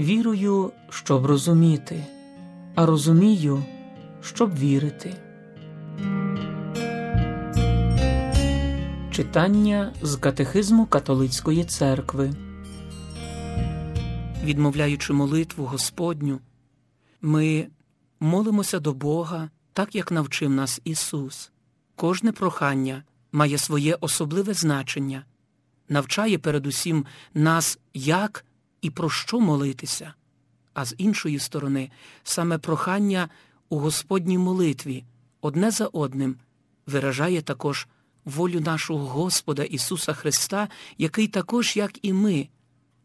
Вірую, щоб розуміти, а розумію, щоб вірити. Читання з катехизму католицької церкви. Відмовляючи молитву Господню, ми молимося до Бога так, як навчив нас Ісус. Кожне прохання має своє особливе значення, навчає передусім нас, як і про що молитися, а з іншої сторони, саме прохання у Господній молитві одне за одним виражає також волю нашого Господа Ісуса Христа, який також, як і ми,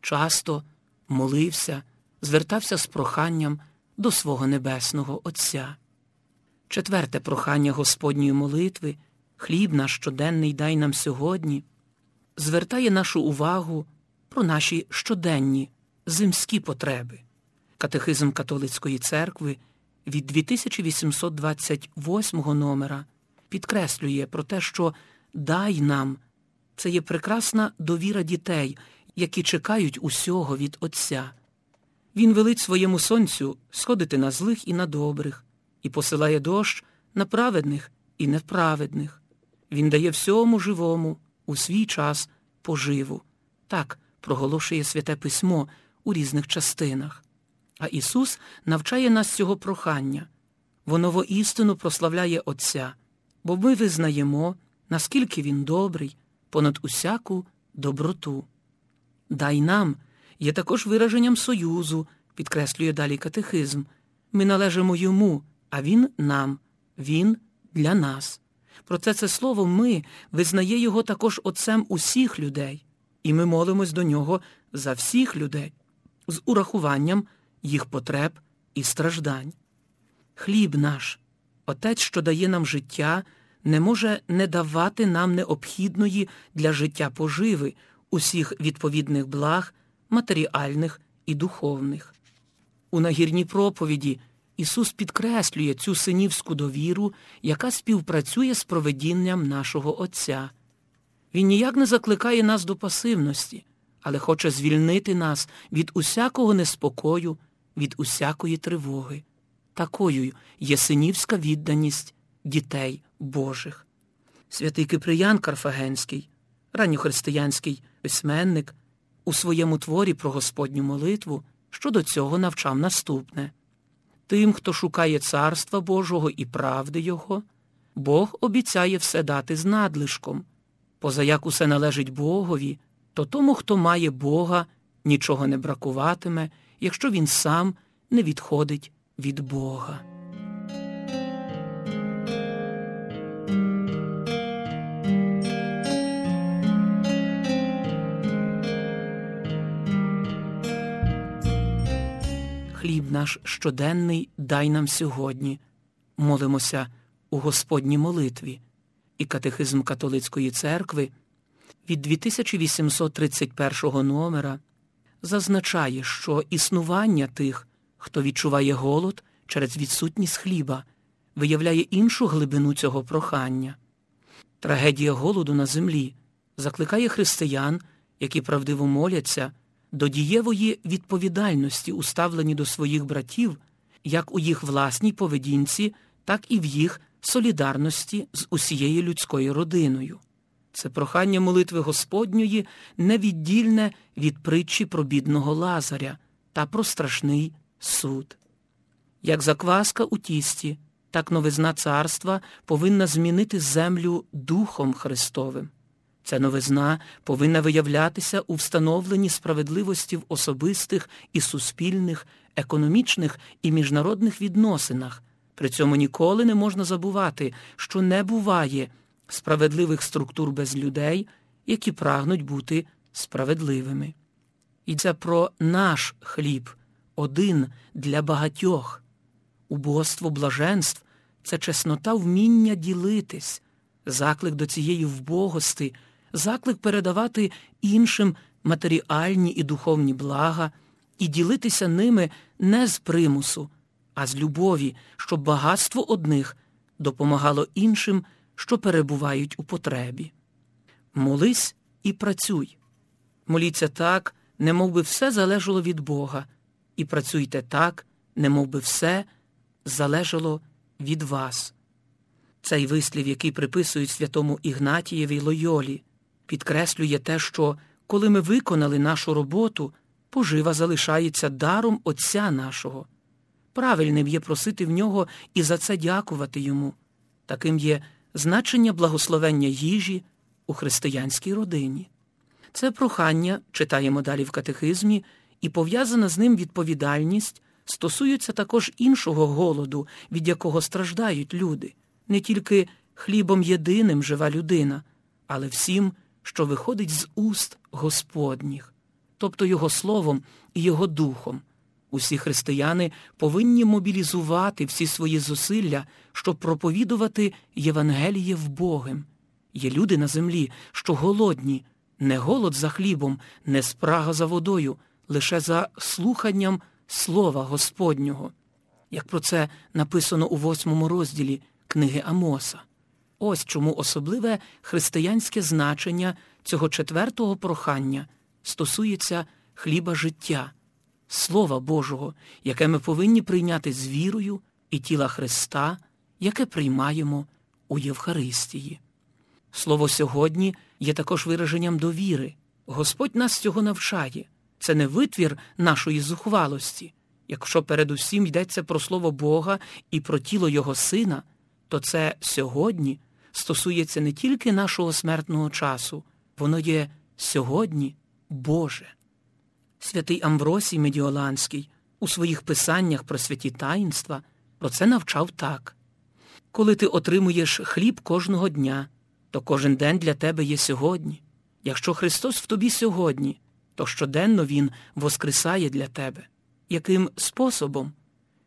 часто молився, звертався з проханням до свого Небесного Отця. Четверте прохання Господньої молитви, хліб наш щоденний дай нам сьогодні, звертає нашу увагу про наші щоденні земські потреби. Катехизм католицької церкви від 2828 номера підкреслює про те, що дай нам це є прекрасна довіра дітей, які чекають усього від Отця. Він велить своєму сонцю сходити на злих і на добрих, і посилає дощ на праведних і неправедних. Він дає всьому живому у свій час поживу. Так проголошує Святе Письмо у різних частинах. А Ісус навчає нас цього прохання. Воно воістину прославляє Отця, бо ми визнаємо, наскільки Він добрий, понад усяку доброту. Дай нам є також вираженням союзу, підкреслює далі катехизм. Ми належимо йому, а він нам, він для нас. Проте це слово ми визнає його також отцем усіх людей, і ми молимось до нього за всіх людей з урахуванням їх потреб і страждань. Хліб наш, Отець, що дає нам життя, не може не давати нам необхідної для життя поживи усіх відповідних благ, матеріальних і духовних. У нагірній проповіді Ісус підкреслює цю синівську довіру, яка співпрацює з проведінням нашого Отця. Він ніяк не закликає нас до пасивності, але хоче звільнити нас від усякого неспокою, від усякої тривоги. Такою є синівська відданість дітей Божих. Святий Киприян Карфагенський, ранньохристиянський письменник, у своєму творі про Господню молитву щодо цього навчав наступне Тим, хто шукає царства Божого і правди Його, Бог обіцяє все дати з надлишком. Позаяк усе належить Богові, то тому, хто має Бога, нічого не бракуватиме, якщо він сам не відходить від Бога. Хліб наш щоденний дай нам сьогодні. Молимося у Господній молитві і катехизм католицької церкви від 2831 номера зазначає, що існування тих, хто відчуває голод через відсутність хліба, виявляє іншу глибину цього прохання. Трагедія голоду на землі закликає християн, які правдиво моляться, до дієвої відповідальності, уставлені до своїх братів, як у їх власній поведінці, так і в їх солідарності з усією людською родиною. Це прохання молитви Господньої невіддільне від притчі про бідного Лазаря та про страшний суд. Як закваска у тісті, так новизна царства повинна змінити землю Духом Христовим. Ця новизна повинна виявлятися у встановленні справедливості в особистих і суспільних, економічних і міжнародних відносинах. При цьому ніколи не можна забувати, що не буває справедливих структур без людей, які прагнуть бути справедливими. Йдеться про наш хліб, один для багатьох. Убоство блаженств це чеснота вміння ділитись, заклик до цієї вбогости, заклик передавати іншим матеріальні і духовні блага і ділитися ними не з примусу, а з любові, щоб багатство одних допомагало іншим, що перебувають у потребі. Молись і працюй. Моліться так, немов би все залежало від Бога, і працюйте так, немов би все залежало від вас. Цей вислів, який приписують святому Ігнатієві Лойолі, підкреслює те, що коли ми виконали нашу роботу, пожива залишається даром Отця нашого. Правильним є просити в нього і за це дякувати йому. Таким є значення благословення їжі у християнській родині. Це прохання, читаємо далі в катехизмі, і пов'язана з ним відповідальність стосується також іншого голоду, від якого страждають люди, не тільки хлібом єдиним жива людина, але всім, що виходить з уст Господніх, тобто Його словом і Його духом. Усі християни повинні мобілізувати всі свої зусилля, щоб проповідувати Євангеліє в Богим. Є люди на землі, що голодні, не голод за хлібом, не спрага за водою, лише за слуханням Слова Господнього, як про це написано у восьмому розділі книги Амоса. Ось чому особливе християнське значення цього четвертого прохання стосується хліба життя, Слова Божого, яке ми повинні прийняти з вірою і тіла Христа, яке приймаємо у Євхаристії. Слово сьогодні є також вираженням довіри. Господь нас цього навчає. Це не витвір нашої зухвалості. Якщо передусім йдеться про слово Бога і про тіло Його Сина, то це сьогодні стосується не тільки нашого смертного часу, воно є сьогодні Боже. Святий Амвросій Медіоланський у своїх писаннях про святі таїнства про це навчав так коли ти отримуєш хліб кожного дня, то кожен день для тебе є сьогодні. Якщо Христос в тобі сьогодні, то щоденно Він воскресає для тебе. Яким способом?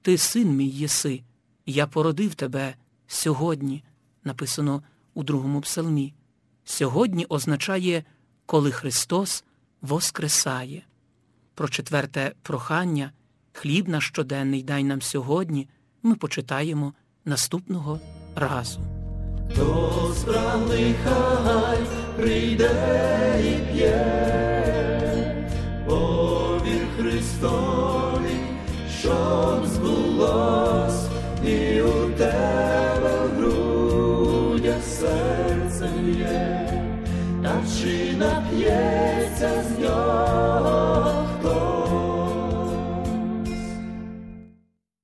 Ти син мій єси, я породив тебе сьогодні, написано у другому псалмі. Сьогодні означає, коли Христос воскресає. Про четверте прохання, хліб наш щоденний дай нам сьогодні, ми почитаємо наступного разу. До спраглий хай прийде і п'є, повір Христові, щоб збулось,